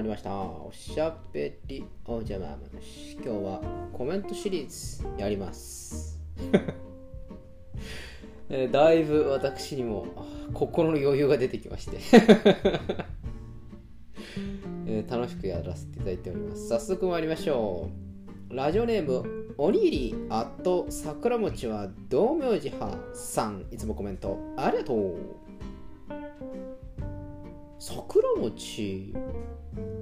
まりました。おしゃべり。おじゃま話今日はコメントシリーズやります。えーだいぶ私にもあ心の余裕が出てきまして、えー楽しくやらせていただいております。早速参りましょう。ラジオネームおにぎりあと桜餅は道明寺派さん。いつもコメントありがとう桜餅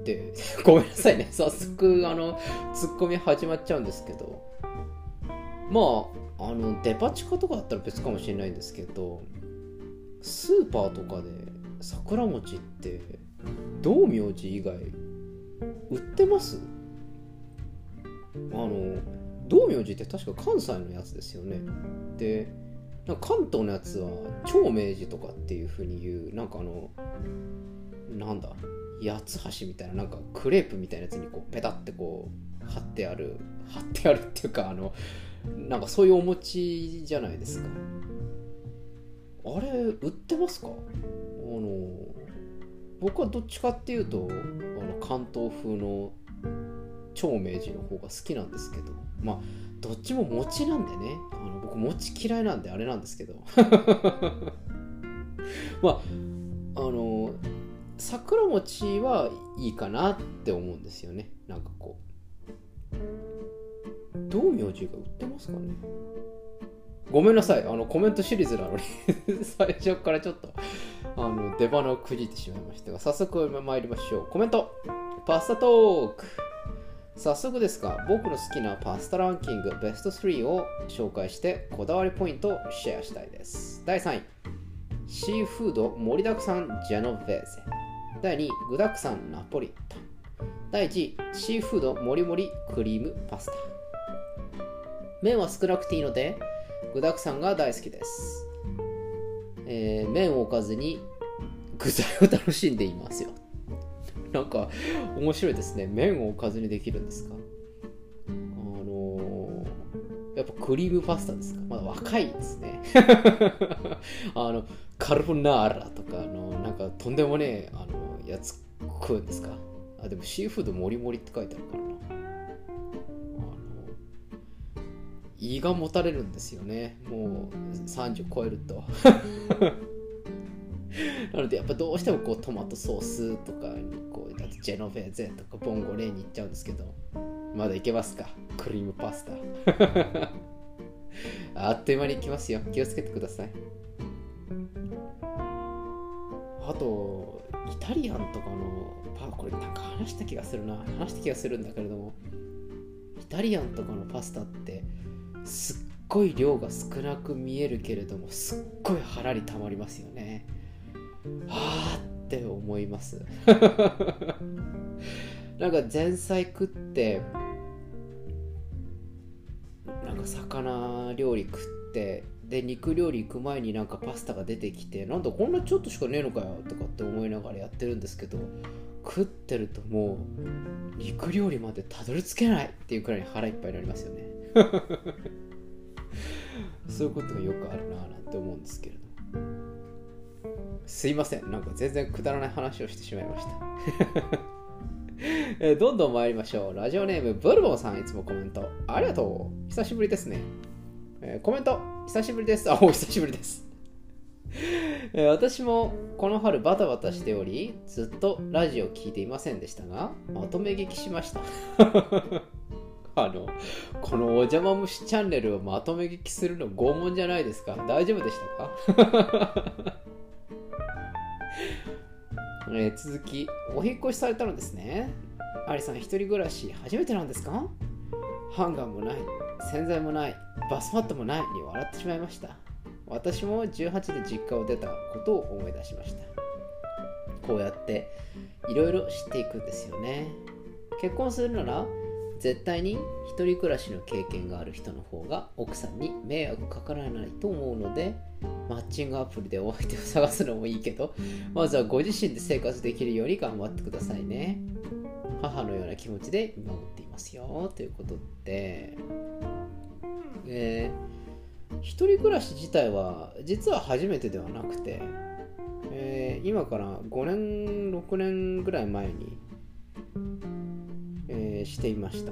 って ごめんなさいね。早速あのツッコミ始まっちゃうんですけど。まああのデパ地下とかだったら別かもしれないんですけどスーパーとかで桜餅って道明寺以外売ってます？あの道明寺って確か関西のやつですよね。で関東のやつは長明寺とかっていう風に言うなんかあのなんだ八つ橋みたいななんかクレープみたいなやつにこうペタってこう貼ってある貼ってあるっていうかあのなんかそういうお餅じゃないですか。あれ売ってますか？あの僕はどっちかっていうとあの関東風の長明寺の方が好きなんですけどまあどっちも餅なんでね。あの僕餅嫌いなんであれなんですけど。まああの桜餅はいいかなって思うんですよね。なんかこう。道明寺が売ってますかね？ごめんなさい。あのコメントシリーズなのに。最初からちょっとあの出花をくじいてしまいましたが早速参りましょう。コメント。パスタトーク。早速ですが僕の好きなパスタランキングベスト3を紹介してこだわりポイントをシェアしたいです。第3位。シーフード盛りだくさんジェノベーゼ。第2位具だくさんナポリタン。第1位シーフードもりもりクリームパスタ。麺は少なくていいので具だくさんが大好きです、えー麺を置かずに具材を楽しんでいますよ。なんか面白いですね。麺を置かずにできるんですか？あのーやっぱクリームパスタですか？まだ若いですね。あのカルボナーラとかあのなんかとんでもねえあのやつ食うんですか？あでもシーフードもりもりって書いてあるからな。あの胃がもたれるんですよね。もう30超えると。なのでやっぱどうしてもこうトマトソースとかにこうあとジェノベーゼとかボンゴレーに行っちゃうんですけどまだいけますか？クリームパスタ。あっという間にいきますよ。気をつけてください。あとイタリアンとかのパこれなんか話した気がするな。話した気がするんだけれどもイタリアンとかのパスタってすっごい量が少なく見えるけれどもすっごい腹にたまりますよね。はあって思います。なんか前菜食ってなんか魚料理食ってで肉料理行く前になんかパスタが出てきてなんだこんなちょっとしかねえのかよとかって思いながらやってるんですけど食ってるともう肉料理までたどり着けないっていうくらいに腹いっぱいになりますよね。そういうことがよくあるなぁなんて思うんですけれどすいません。なんか全然くだらない話をしてしまいました。えーどんどん参りましょう。ラジオネームブルボンさんいつもコメント。ありがとう。久しぶりですね、えーコメント。久しぶりです。あお久しぶりです。えー私もこの春バタバタしておりずっとラジオ聞いていませんでしたがまとめ聞きしました。あのこのお邪魔虫チャンネルをまとめ聞きするの拷問じゃないですか。大丈夫でしたか？えー続きお引っ越しされたのですね。アリさん一人暮らし初めてなんですか？ハンガーもない洗剤もないバスマットもないに笑ってしまいました。私も18で実家を出たことを思い出しました。こうやっていろいろ知っていくんですよね。結婚するなら絶対に一人暮らしの経験がある人の方が奥さんに迷惑かからないと思うのでマッチングアプリでお相手を探すのもいいけどまずはご自身で生活できるように頑張ってくださいね。母のような気持ちで見守っていますよ。ということで、えー一人暮らし自体は実は初めてではなくて、えー今から5年6年ぐらい前にえー、していました、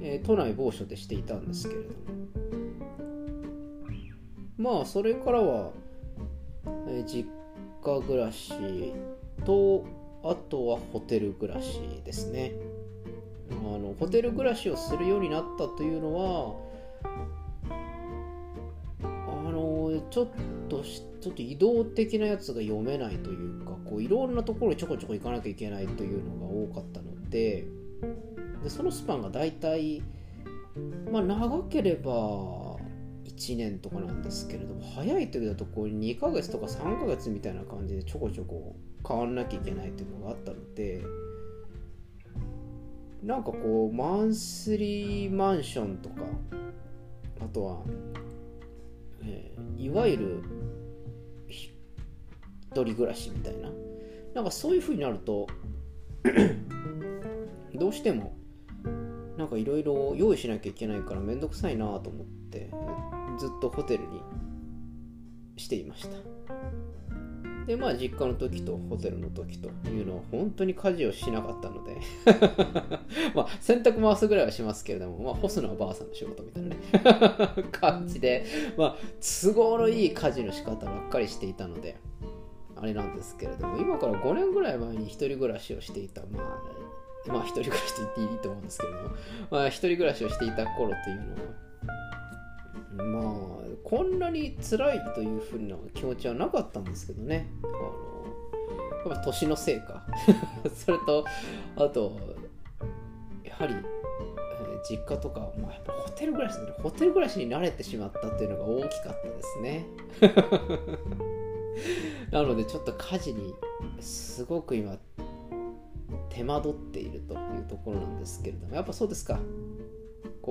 えー、都内某所でしていたんですけれども。まあそれからは、えー、実家暮らしとあとはホテル暮らしですね。あのホテル暮らしをするようになったというのはあのちょっとちょっと移動的なやつが読めないというかこういろんなところにちょこちょこ行かなきゃいけないというのが多かったのででそのスパンが大体まあ長ければ1年とかなんですけれども早い時だとこう2ヶ月とか3ヶ月みたいな感じでちょこちょこ変わんなきゃいけないというのがあったのでなんかこうマンスリーマンションとかあとは、えー、いわゆる一人暮らしみたいななんかそういう風になると どうしてもなんかいろいろ用意しなきゃいけないからめんどくさいなと思ってずっとホテルにしていました。でまあ実家の時とホテルの時というのは本当に家事をしなかったので。まあ洗濯回すぐらいはしますけれども、まあ、干すのはばあさんの仕事みたいなね。感じでまあ都合のいい家事の仕方ばっかりしていたのであれなんですけれども今から5年ぐらい前に一人暮らしをしていたまあまあ一人暮らしと言っていいと思うんですけれどもまあ一人暮らしをしていた頃というのはまあこんなに辛いというふうな気持ちはなかったんですけどね。あのやっぱ年のせいか。それとあとやはり、え、実家とか、まあ、やっぱホテル暮らしホテル暮らしに慣れてしまったっていうのが大きかったですね。なのでちょっと家事にすごく今手間取っているというところなんですけれども。やっぱそうですか。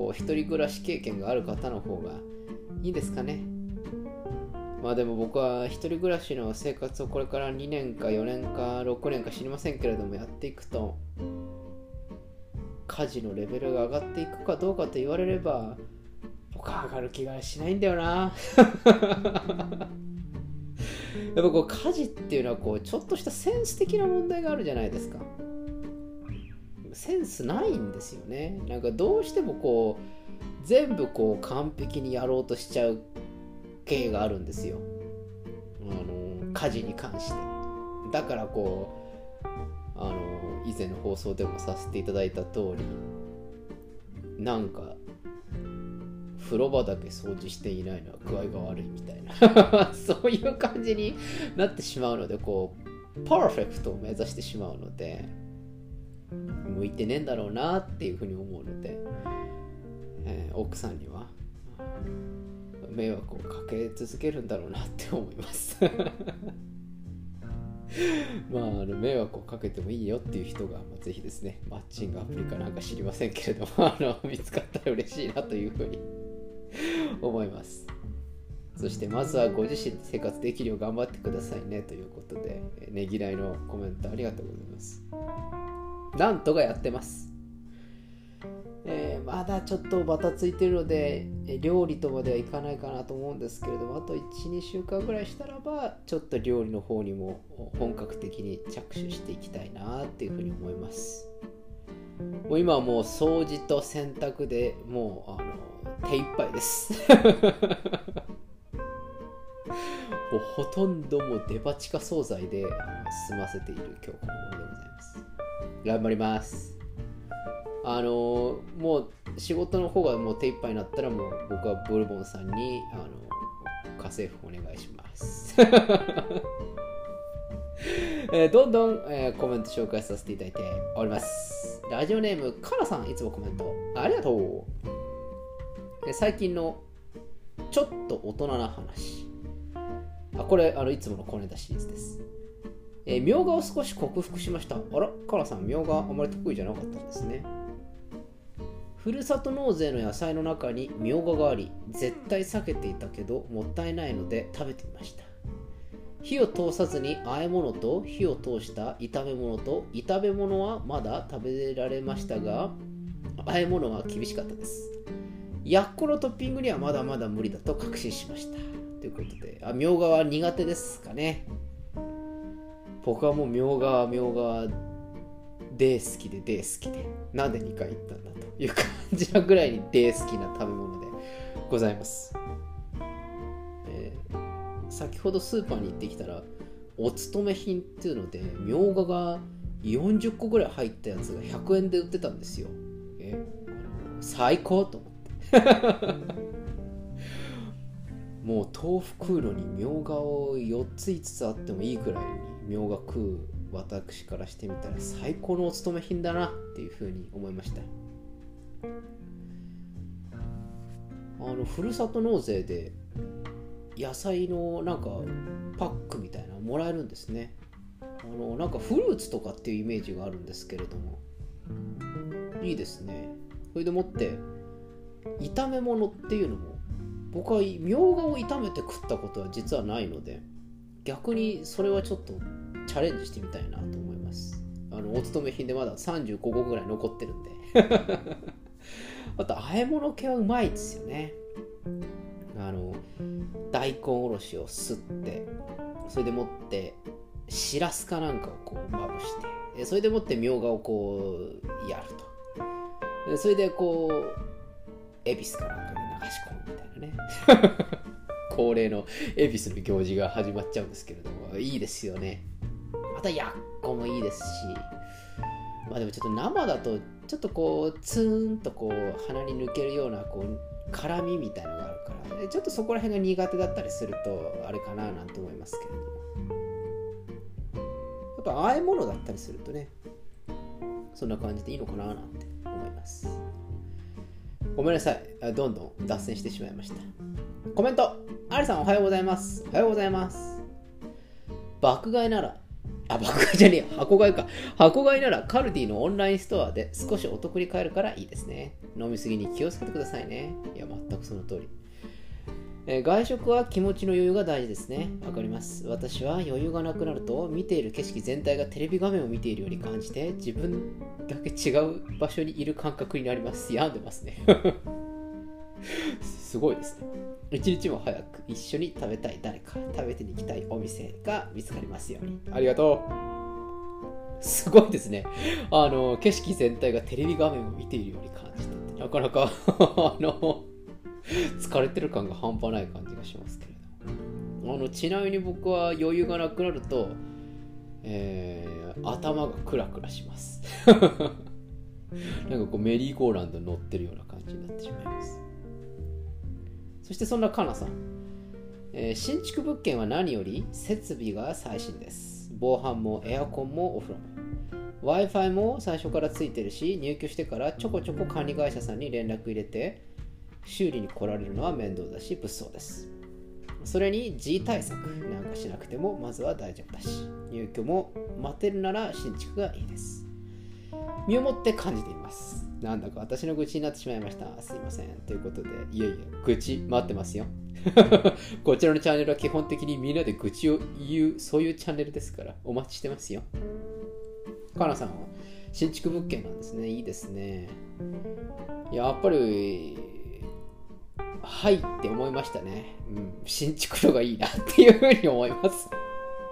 こう一人暮らし経験がある方の方がいいですかね。まあでも僕は一人暮らしの生活をこれから2年か4年か6年か知りませんけれどもやっていくと家事のレベルが上がっていくかどうかと言われれば僕は上がる気がしないんだよな。やっぱこう家事っていうのはこうちょっとしたセンス的な問題があるじゃないですか。センスないんですよね。なんかどうしてもこう全部こう完璧にやろうとしちゃう系があるんですよ。あの家事に関して。だからこうあの以前の放送でもさせていただいた通りなんか風呂場だけ掃除していないのは具合が悪いみたいな。そういう感じになってしまうのでこうパーフェクトを目指してしまうので向いてねえんだろうなっていうふうに思うので、えー、奥さんには迷惑をかけ続けるんだろうなって思います まあ、あの迷惑をかけてもいいよっていう人が、まあ、ぜひですね、マッチングアプリかなんか知りませんけれども、あの見つかったら嬉しいなというふうに 思います。そしてまずはご自身で生活できるよう頑張ってくださいねということで、ねぎらいのコメントありがとうございます。なんとかやってます。えー、まだちょっとバタついてるので、料理とまではいかないかなと思うんですけれども、あと1、2週間ぐらいしたらば、ちょっと料理の方にも本格的に着手していきたいなっていうふうに思います。もう今はもう掃除と洗濯でもうあの手一杯です もうほとんどもうデパ地下惣菜で済ませている今日この頃でございます頑張ります。あのもう仕事の方がもう手一杯になったらもう僕はブルボンさんにあの家政婦お願いします。えー、どんどん、えー、コメント紹介させていただいております。ラジオネームカラさんいつもコメントありがとう。え最近のちょっと大人な話。あこれあのいつもの小ネタシリーズです、えー、みょうがを少し克服しました。あらカラさんみょうがあまり得意じゃなかったんですね。ふるさと納税の野菜の中にみょうががあり絶対避けていたけどもったいないので食べてみました。火を通さずに和え物と火を通した炒め物と炒め物はまだ食べられましたが和え物は厳しかったです。やっこのトッピングにはまだまだ無理だと確信しました。ということであみょうがは苦手ですかね。僕はもうみょうがみょうがデー好きでデー好きで。なんで2回言ったんだという感じなぐらいにデー好きな食べ物でございます、えー先ほどスーパーに行ってきたらお勤め品っていうのでみょうがが40個ぐらい入ったやつが100円で売ってたんですよ、えー最高と思って。もう豆腐食うのにみょうがを4つ5つあってもいいくらいにみょうが食う私からしてみたら最高のお勤め品だなっていうふうに思いました。あのふるさと納税で野菜のなんかパックみたいなもらえるんですね。あのなんかフルーツとかっていうイメージがあるんですけれども。いいですね。それでもって炒め物っていうのも僕はみょうがを炒めて食ったことは実はないので逆にそれはちょっとチャレンジしてみたいなと思います。あのお勤め品でまだ35個ぐらい残ってるんで。あと和え物系はうまいですよね。あの大根おろしをすってそれでもってしらすかなんかをこうまぶしてそれでもってみょうがをこうやると。それでこう恵比寿かなんかね。恒例の恵比寿の行事が始まっちゃうんですけれどもいいですよね。またやっこもいいですし。まあでもちょっと生だとちょっとこうツーンとこう鼻に抜けるようなこう辛みみたいのがあるからちょっとそこら辺が苦手だったりするとあれかななんて思いますけれども。やっぱ和え物だったりするとねそんな感じでいいのかななんて思います。ごめんなさいどんどん脱線してしまいましたコメントアリさんおはようございますおはようございます爆買いならあ、爆買いじゃねえ。箱買いか。箱買いならカルディのオンラインストアで少しお得に買えるからいいですね。飲みすぎに気をつけてくださいね。いや、全くその通り。え外食は気持ちの余裕が大事ですね。わかります。私は余裕がなくなると、見ている景色全体がテレビ画面を見ているように感じて、自分だけ違う場所にいる感覚になります。病んでますね。すごいですね。一日も早く一緒に食べたい誰か、食べてに行きたいお店が見つかりますように。ありがとう。すごいですね。あの、景色全体がテレビ画面を見ているように感じてて、なかなか あの、疲れてる感が半端ない感じがしますけれど。あの、ちなみに僕は余裕がなくなると、えー、頭がクラクラします。なんかこうメリーゴーランドに乗ってるような感じになってしまいます。そしてそんなカナさん、えー新築物件は何より設備が最新です。防犯もエアコンもお風呂も。Wi-Fi も最初からついてるし、入居してからちょこちょこ管理会社さんに連絡入れて、修理に来られるのは面倒だし、物騒です。それに G 対策なんかしなくてもまずは大丈夫だし、入居も待てるなら新築がいいです。身をもって感じています。なんだか私の愚痴になってしまいました。すいません。ということで、いえいえ、愚痴待ってますよ。こちらのチャンネルは基本的にみんなで愚痴を言う、そういうチャンネルですから、お待ちしてますよ。かなさんは新築物件なんですね。いいですね。やっぱり、はいって思いましたね。うん、新築のがいいなっていうふうに思います。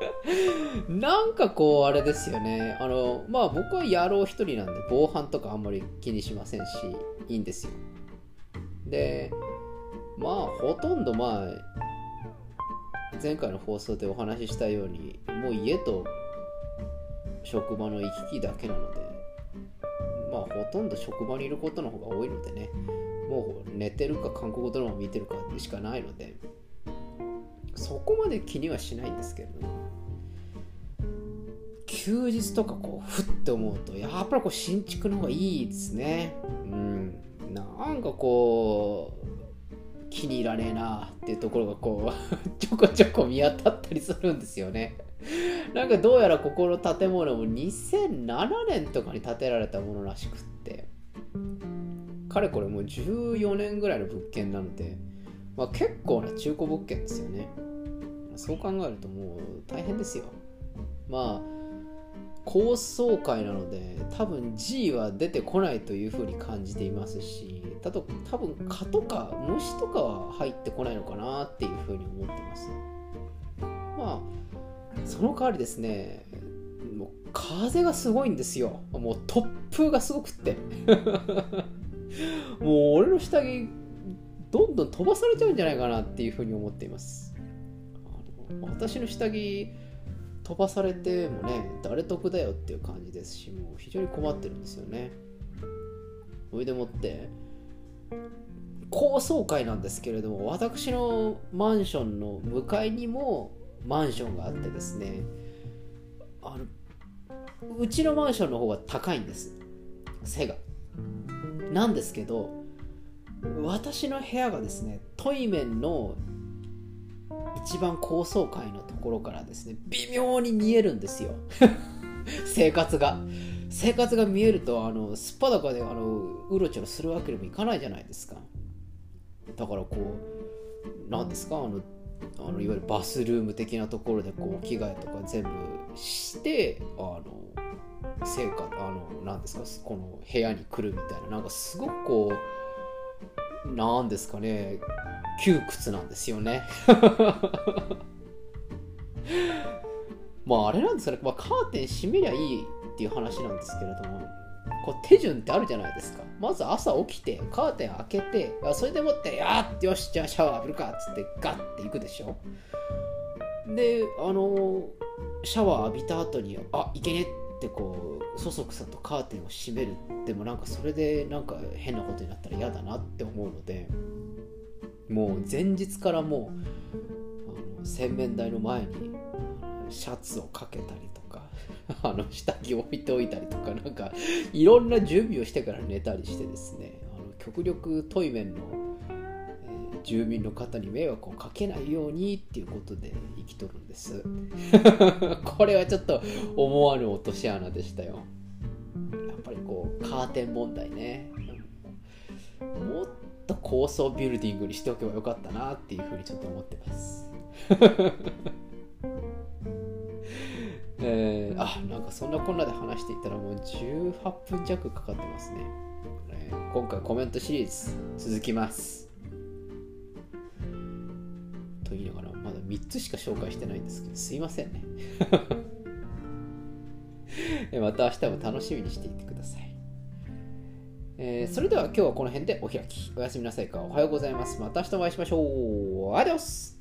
なんかこうあれですよねあのまあ僕は野郎一人なんで防犯とかあんまり気にしませんしいいんですよでまあほとんどまあ前回の放送でお話ししたようにもう家と職場の行き来だけなのでまあほとんど職場にいることの方が多いのでねもう寝てるか韓国ドラマ見てるかしかないのでそこまで気にはしないんですけども休日とかこうふって思うとやっぱりこう新築の方がいいですね。うん。なんかこう気に入らねえなっていうところがこう ちょこちょこ見当たったりするんですよね。なんかどうやらここの建物も2007年とかに建てられたものらしくてかれこれもう14年ぐらいの物件なので、まあ、結構な中古物件ですよね。そう考えるともう大変ですよ。まあ高層階なので多分 G は出てこないというふうに感じていますしたと多分蚊とか虫とかは入ってこないのかなっていうふうに思ってます。まあその代わりですねもう風がすごいんですよ。もう突風がすごくって。もう俺の下着どんどん飛ばされちゃうんじゃないかなっていうふうに思っています。あの私の下着飛ばされてもね誰得だよっていう感じですしもう非常に困ってるんですよね。それでもって高層階なんですけれども私のマンションの向かいにもマンションがあってですねあのうちのマンションの方が高いんです。背が。なんですけど私の部屋がですねトイメンの一番高層階のところからですね微妙に見えるんですよ。生活が。生活が見えるとあのすっぱだかであのうろちょろするわけにもいかないじゃないですか。だからこう何ですか？あのあのいわゆるバスルーム的なところでこう着替えとか全部してあの成果あの何ですかこの部屋に来るみたいな。なんかすごくこうなんですかね窮屈なんですよね。まああれなんですかね、まあ、カーテン閉めりゃいいっていう話なんですけれどもこう手順ってあるじゃないですか。まず朝起きてカーテン開けてそれでもって「やっよしじゃあシャワー浴びるか」っつってガッていくでしょ。であのシャワー浴びた後に「あいけね」ってこうそそくさとカーテンを閉めるでもなんかそれでなんか変なことになったら嫌だなって思うのでもう前日からもうあの洗面台の前にシャツをかけたりとか あの下着を置いておいたりとかなんかいろんな準備をしてから寝たりしてですねあの極力トイメンの、住民の方に迷惑をかけないようにっていうことで生きとるんです。これはちょっと思わぬ落とし穴でしたよ。やっぱりこうカーテン問題ね。もっと高層ビルディングにしておけばよかったなっていうふうにちょっと思ってます。えー、あなんかそんなこんなで話していったらもう18分弱かかってますね、えー、今回コメントシリーズ続きますと言いながらまだ3つしか紹介してないんですけどすいませんね また明日も楽しみにしていてくださいえー、それでは今日はこの辺でお開き。おやすみなさいか。おはようございます。また明日お会いしましょう。アディオス